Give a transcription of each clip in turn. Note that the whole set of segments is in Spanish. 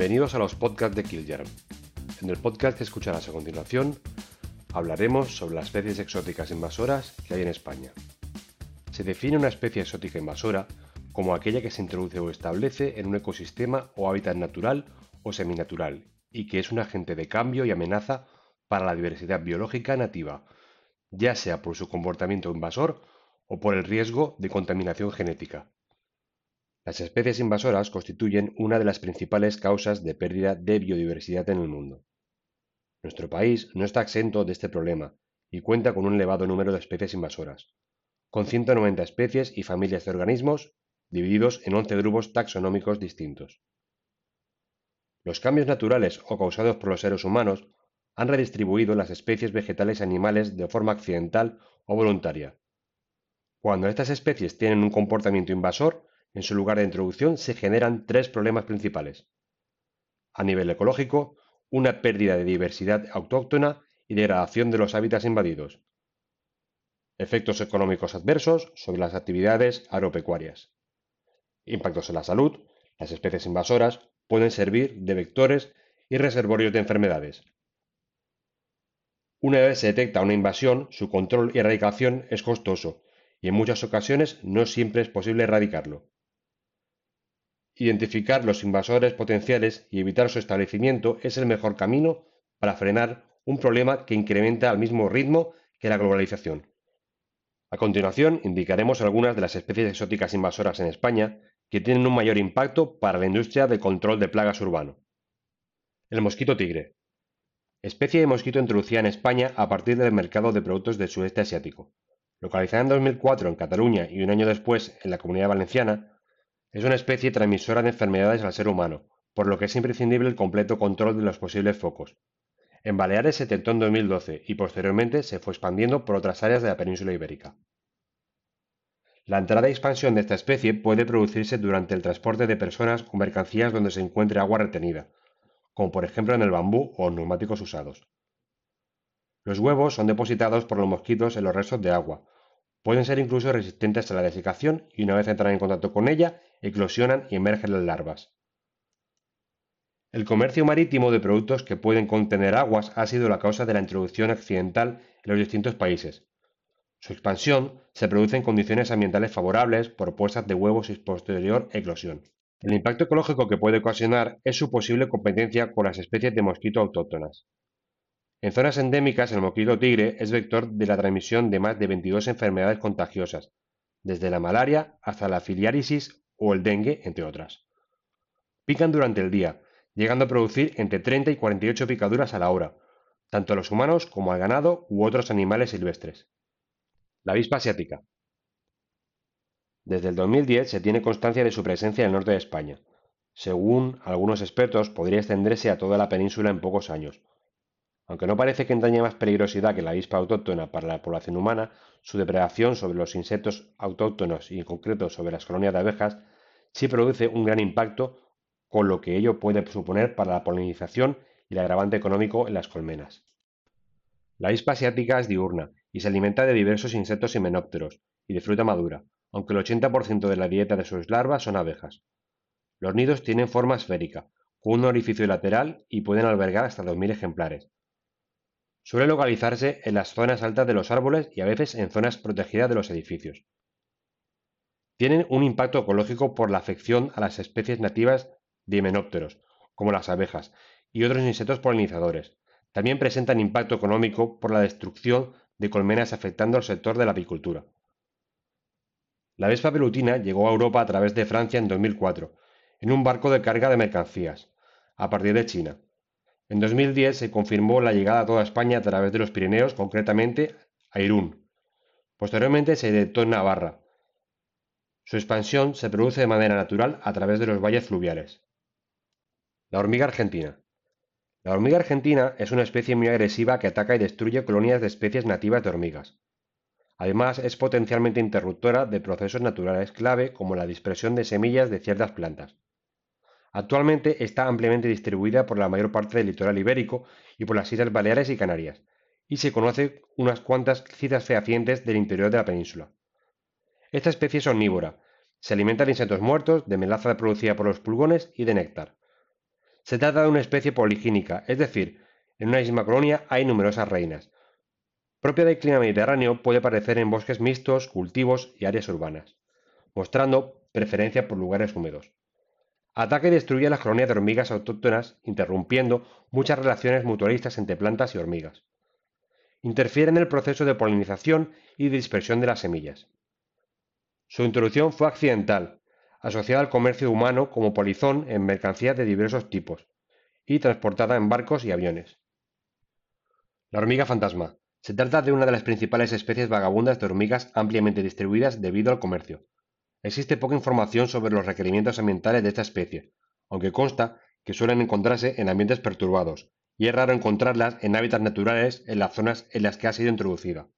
Bienvenidos a los podcasts de Kiljarm. En el podcast que escucharás a continuación, hablaremos sobre las especies exóticas invasoras que hay en España. Se define una especie exótica invasora como aquella que se introduce o establece en un ecosistema o hábitat natural o seminatural y que es un agente de cambio y amenaza para la diversidad biológica nativa, ya sea por su comportamiento invasor o por el riesgo de contaminación genética. Las especies invasoras constituyen una de las principales causas de pérdida de biodiversidad en el mundo. Nuestro país no está exento de este problema y cuenta con un elevado número de especies invasoras, con 190 especies y familias de organismos divididos en 11 grupos taxonómicos distintos. Los cambios naturales o causados por los seres humanos han redistribuido las especies vegetales y animales de forma accidental o voluntaria. Cuando estas especies tienen un comportamiento invasor, en su lugar de introducción se generan tres problemas principales. A nivel ecológico, una pérdida de diversidad autóctona y degradación de los hábitats invadidos. Efectos económicos adversos sobre las actividades agropecuarias. Impactos en la salud. Las especies invasoras pueden servir de vectores y reservorios de enfermedades. Una vez se detecta una invasión, su control y erradicación es costoso y en muchas ocasiones no siempre es posible erradicarlo. Identificar los invasores potenciales y evitar su establecimiento es el mejor camino para frenar un problema que incrementa al mismo ritmo que la globalización. A continuación, indicaremos algunas de las especies exóticas invasoras en España que tienen un mayor impacto para la industria de control de plagas urbano. El mosquito tigre. Especie de mosquito introducida en España a partir del mercado de productos del sudeste asiático. Localizada en 2004 en Cataluña y un año después en la Comunidad Valenciana, es una especie transmisora de enfermedades al ser humano, por lo que es imprescindible el completo control de los posibles focos. En Baleares se detectó en 2012 y posteriormente se fue expandiendo por otras áreas de la península ibérica. La entrada y expansión de esta especie puede producirse durante el transporte de personas o mercancías donde se encuentre agua retenida, como por ejemplo en el bambú o neumáticos usados. Los huevos son depositados por los mosquitos en los restos de agua. Pueden ser incluso resistentes a la desecación y una vez entran en contacto con ella eclosionan y emergen las larvas. El comercio marítimo de productos que pueden contener aguas ha sido la causa de la introducción accidental en los distintos países. Su expansión se produce en condiciones ambientales favorables por puestas de huevos y posterior eclosión. El impacto ecológico que puede ocasionar es su posible competencia con las especies de mosquito autóctonas. En zonas endémicas, el mosquito tigre es vector de la transmisión de más de 22 enfermedades contagiosas, desde la malaria hasta la filiarisis o el dengue, entre otras. Pican durante el día, llegando a producir entre 30 y 48 picaduras a la hora, tanto a los humanos como al ganado u otros animales silvestres. La avispa asiática. Desde el 2010 se tiene constancia de su presencia en el norte de España. Según algunos expertos, podría extenderse a toda la península en pocos años. Aunque no parece que entrañe más peligrosidad que la avispa autóctona para la población humana, su depredación sobre los insectos autóctonos y en concreto sobre las colonias de abejas sí produce un gran impacto con lo que ello puede suponer para la polinización y el agravante económico en las colmenas. La avispa asiática es diurna y se alimenta de diversos insectos himenópteros y de fruta madura, aunque el 80% de la dieta de sus larvas son abejas. Los nidos tienen forma esférica, con un orificio lateral y pueden albergar hasta 2.000 ejemplares. Suele localizarse en las zonas altas de los árboles y a veces en zonas protegidas de los edificios. Tienen un impacto ecológico por la afección a las especies nativas de himenópteros, como las abejas, y otros insectos polinizadores. También presentan impacto económico por la destrucción de colmenas afectando al sector de la apicultura. La Vespa pelutina llegó a Europa a través de Francia en 2004, en un barco de carga de mercancías, a partir de China. En 2010 se confirmó la llegada a toda España a través de los Pirineos, concretamente a Irún. Posteriormente se detectó en Navarra, su expansión se produce de manera natural a través de los valles fluviales. La hormiga argentina. La hormiga argentina es una especie muy agresiva que ataca y destruye colonias de especies nativas de hormigas. Además, es potencialmente interruptora de procesos naturales clave como la dispersión de semillas de ciertas plantas. Actualmente está ampliamente distribuida por la mayor parte del litoral ibérico y por las Islas Baleares y Canarias, y se conoce unas cuantas citas fehacientes del interior de la península. Esta especie es omnívora. Se alimenta de insectos muertos, de melaza producida por los pulgones y de néctar. Se trata de una especie poligínica, es decir, en una misma colonia hay numerosas reinas. Propia del clima mediterráneo, puede aparecer en bosques mixtos, cultivos y áreas urbanas, mostrando preferencia por lugares húmedos. Ataca y destruye las colonias de hormigas autóctonas, interrumpiendo muchas relaciones mutualistas entre plantas y hormigas. Interfiere en el proceso de polinización y dispersión de las semillas. Su introducción fue accidental, asociada al comercio humano como polizón en mercancías de diversos tipos, y transportada en barcos y aviones. La hormiga fantasma. Se trata de una de las principales especies vagabundas de hormigas ampliamente distribuidas debido al comercio. Existe poca información sobre los requerimientos ambientales de esta especie, aunque consta que suelen encontrarse en ambientes perturbados, y es raro encontrarlas en hábitats naturales en las zonas en las que ha sido introducida.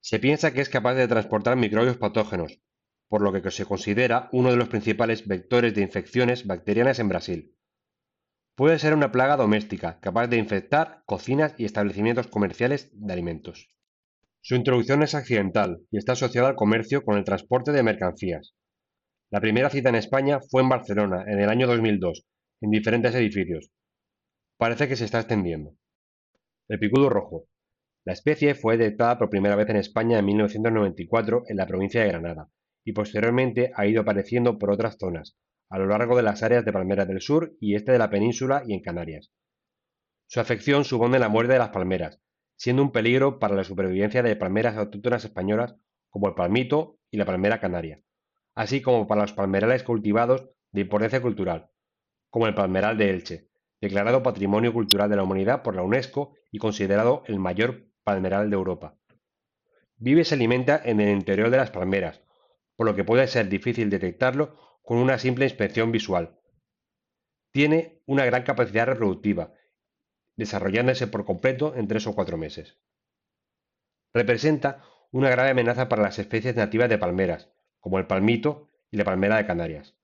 Se piensa que es capaz de transportar microbios patógenos, por lo que se considera uno de los principales vectores de infecciones bacterianas en Brasil. Puede ser una plaga doméstica, capaz de infectar cocinas y establecimientos comerciales de alimentos. Su introducción es accidental y está asociada al comercio con el transporte de mercancías. La primera cita en España fue en Barcelona, en el año 2002, en diferentes edificios. Parece que se está extendiendo. El picudo rojo. La especie fue detectada por primera vez en España en 1994 en la provincia de Granada y posteriormente ha ido apareciendo por otras zonas, a lo largo de las áreas de palmeras del sur y este de la península y en Canarias. Su afección supone la muerte de las palmeras, siendo un peligro para la supervivencia de palmeras autóctonas españolas como el palmito y la palmera canaria, así como para los palmerales cultivados de importancia cultural, como el palmeral de Elche, declarado Patrimonio Cultural de la Humanidad por la UNESCO y considerado el mayor palmeral de Europa. Vive y se alimenta en el interior de las palmeras, por lo que puede ser difícil detectarlo con una simple inspección visual. Tiene una gran capacidad reproductiva desarrollándose por completo en tres o cuatro meses. Representa una grave amenaza para las especies nativas de palmeras, como el palmito y la palmera de Canarias.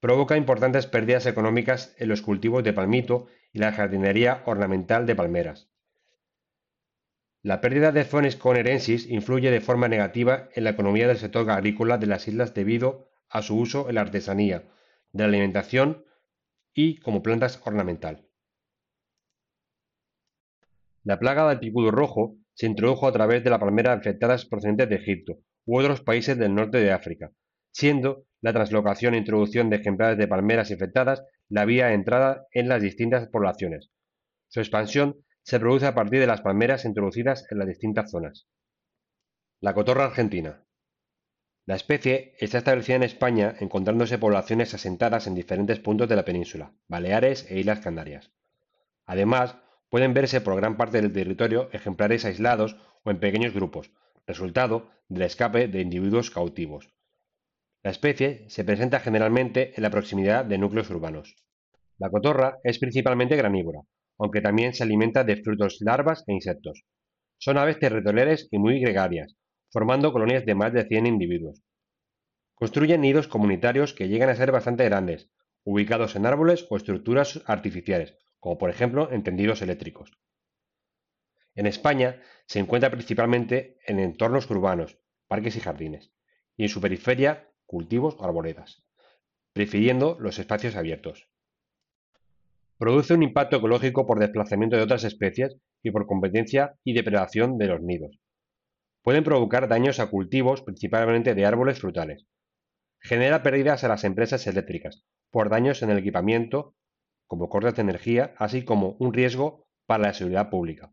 Provoca importantes pérdidas económicas en los cultivos de palmito y la jardinería ornamental de palmeras. La pérdida de Zones conerensis influye de forma negativa en la economía del sector agrícola de las islas debido a su uso en la artesanía, de la alimentación y como plantas ornamental. La plaga del picudo rojo se introdujo a través de la palmera infectadas procedentes de Egipto u otros países del norte de África, siendo la translocación e introducción de ejemplares de palmeras infectadas la vía de entrada en las distintas poblaciones. Su expansión se produce a partir de las palmeras introducidas en las distintas zonas. La cotorra argentina. La especie está establecida en España encontrándose poblaciones asentadas en diferentes puntos de la península, Baleares e Islas Canarias. Además, pueden verse por gran parte del territorio ejemplares aislados o en pequeños grupos, resultado del escape de individuos cautivos. La especie se presenta generalmente en la proximidad de núcleos urbanos. La cotorra es principalmente granívora, aunque también se alimenta de frutos, larvas e insectos. Son aves territoriales y muy gregarias, formando colonias de más de 100 individuos. Construyen nidos comunitarios que llegan a ser bastante grandes, ubicados en árboles o estructuras artificiales, como por ejemplo en tendidos eléctricos. En España se encuentra principalmente en entornos urbanos, parques y jardines, y en su periferia cultivos o arboledas, prefiriendo los espacios abiertos. Produce un impacto ecológico por desplazamiento de otras especies y por competencia y depredación de los nidos. Pueden provocar daños a cultivos, principalmente de árboles frutales. Genera pérdidas a las empresas eléctricas por daños en el equipamiento como cortes de energía, así como un riesgo para la seguridad pública.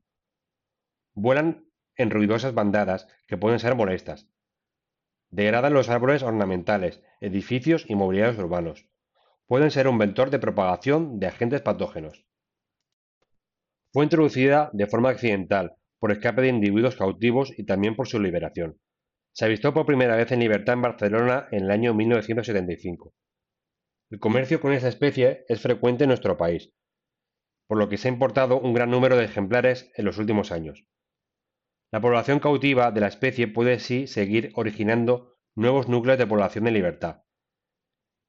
Vuelan en ruidosas bandadas que pueden ser molestas. Degradan los árboles ornamentales, edificios y mobiliarios urbanos. Pueden ser un vector de propagación de agentes patógenos. Fue introducida de forma accidental por escape de individuos cautivos y también por su liberación. Se avistó por primera vez en libertad en Barcelona en el año 1975. El comercio con esta especie es frecuente en nuestro país, por lo que se ha importado un gran número de ejemplares en los últimos años. La población cautiva de la especie puede así seguir originando nuevos núcleos de población de libertad.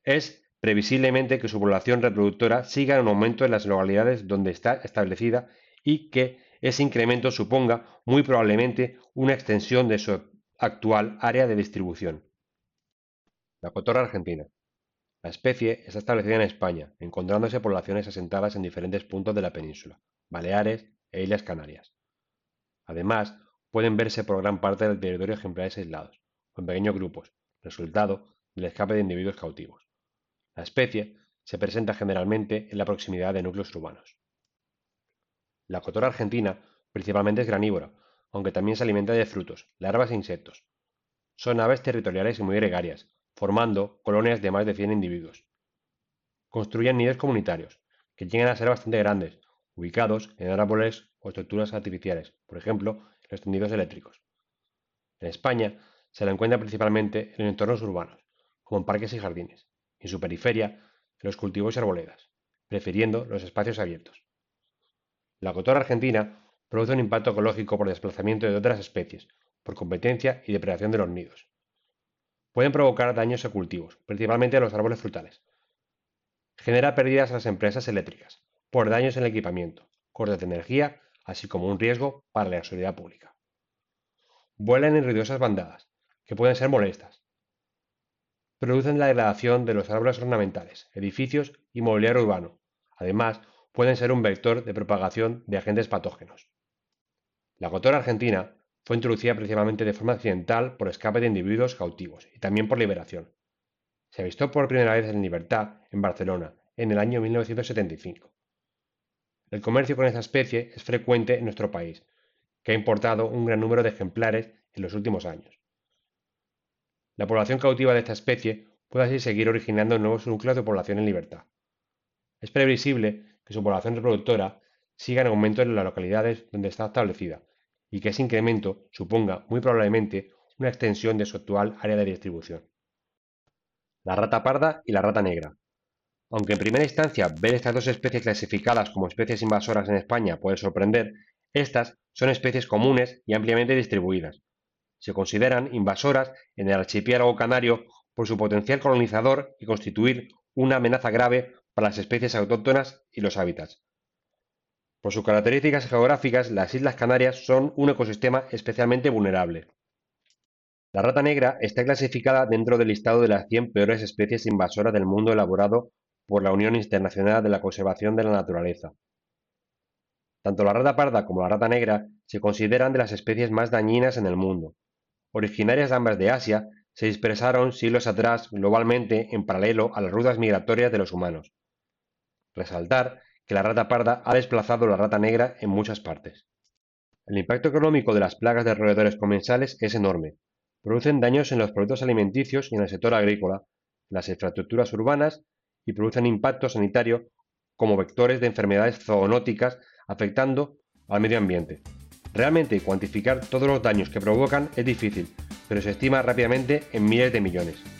Es previsiblemente que su población reproductora siga en aumento en las localidades donde está establecida y que ese incremento suponga muy probablemente una extensión de su actual área de distribución. La cotorra argentina. La especie está establecida en España, encontrándose poblaciones asentadas en diferentes puntos de la península, Baleares e Islas Canarias. Además, pueden verse por gran parte del territorio ejemplares aislados o en pequeños grupos, resultado del escape de individuos cautivos. La especie se presenta generalmente en la proximidad de núcleos urbanos. La cotora argentina principalmente es granívora, aunque también se alimenta de frutos, larvas e insectos. Son aves territoriales y muy gregarias, formando colonias de más de 100 individuos. Construyen nidos comunitarios, que llegan a ser bastante grandes, ubicados en árboles o estructuras artificiales, por ejemplo, en los tendidos eléctricos. En España se la encuentra principalmente en entornos urbanos, como en parques y jardines, y en su periferia en los cultivos y arboledas, prefiriendo los espacios abiertos. La cotorra argentina produce un impacto ecológico por desplazamiento de otras especies, por competencia y depredación de los nidos. Pueden provocar daños a cultivos, principalmente a los árboles frutales. Genera pérdidas a las empresas eléctricas, por daños en el equipamiento, cortes de energía, así como un riesgo para la seguridad pública. Vuelan en ruidosas bandadas, que pueden ser molestas. Producen la degradación de los árboles ornamentales, edificios y mobiliario urbano. Además, pueden ser un vector de propagación de agentes patógenos. La cotora argentina fue introducida principalmente de forma accidental por escape de individuos cautivos y también por liberación. Se avistó por primera vez en libertad en Barcelona en el año 1975. El comercio con esta especie es frecuente en nuestro país, que ha importado un gran número de ejemplares en los últimos años. La población cautiva de esta especie puede así seguir originando nuevos núcleos de población en libertad. Es previsible que su población reproductora siga en aumento en las localidades donde está establecida, y que ese incremento suponga muy probablemente una extensión de su actual área de distribución. La rata parda y la rata negra. Aunque en primera instancia ver estas dos especies clasificadas como especies invasoras en España puede sorprender, estas son especies comunes y ampliamente distribuidas. Se consideran invasoras en el archipiélago canario por su potencial colonizador y constituir una amenaza grave para las especies autóctonas y los hábitats. Por sus características geográficas, las Islas Canarias son un ecosistema especialmente vulnerable. La rata negra está clasificada dentro del listado de las 100 peores especies invasoras del mundo elaborado por la Unión Internacional de la Conservación de la Naturaleza. Tanto la rata parda como la rata negra se consideran de las especies más dañinas en el mundo. Originarias ambas de Asia, se dispersaron siglos atrás globalmente en paralelo a las rutas migratorias de los humanos. Resaltar que la rata parda ha desplazado la rata negra en muchas partes. El impacto económico de las plagas de roedores comensales es enorme. Producen daños en los productos alimenticios y en el sector agrícola, las infraestructuras urbanas y producen impacto sanitario como vectores de enfermedades zoonóticas afectando al medio ambiente. Realmente cuantificar todos los daños que provocan es difícil, pero se estima rápidamente en miles de millones.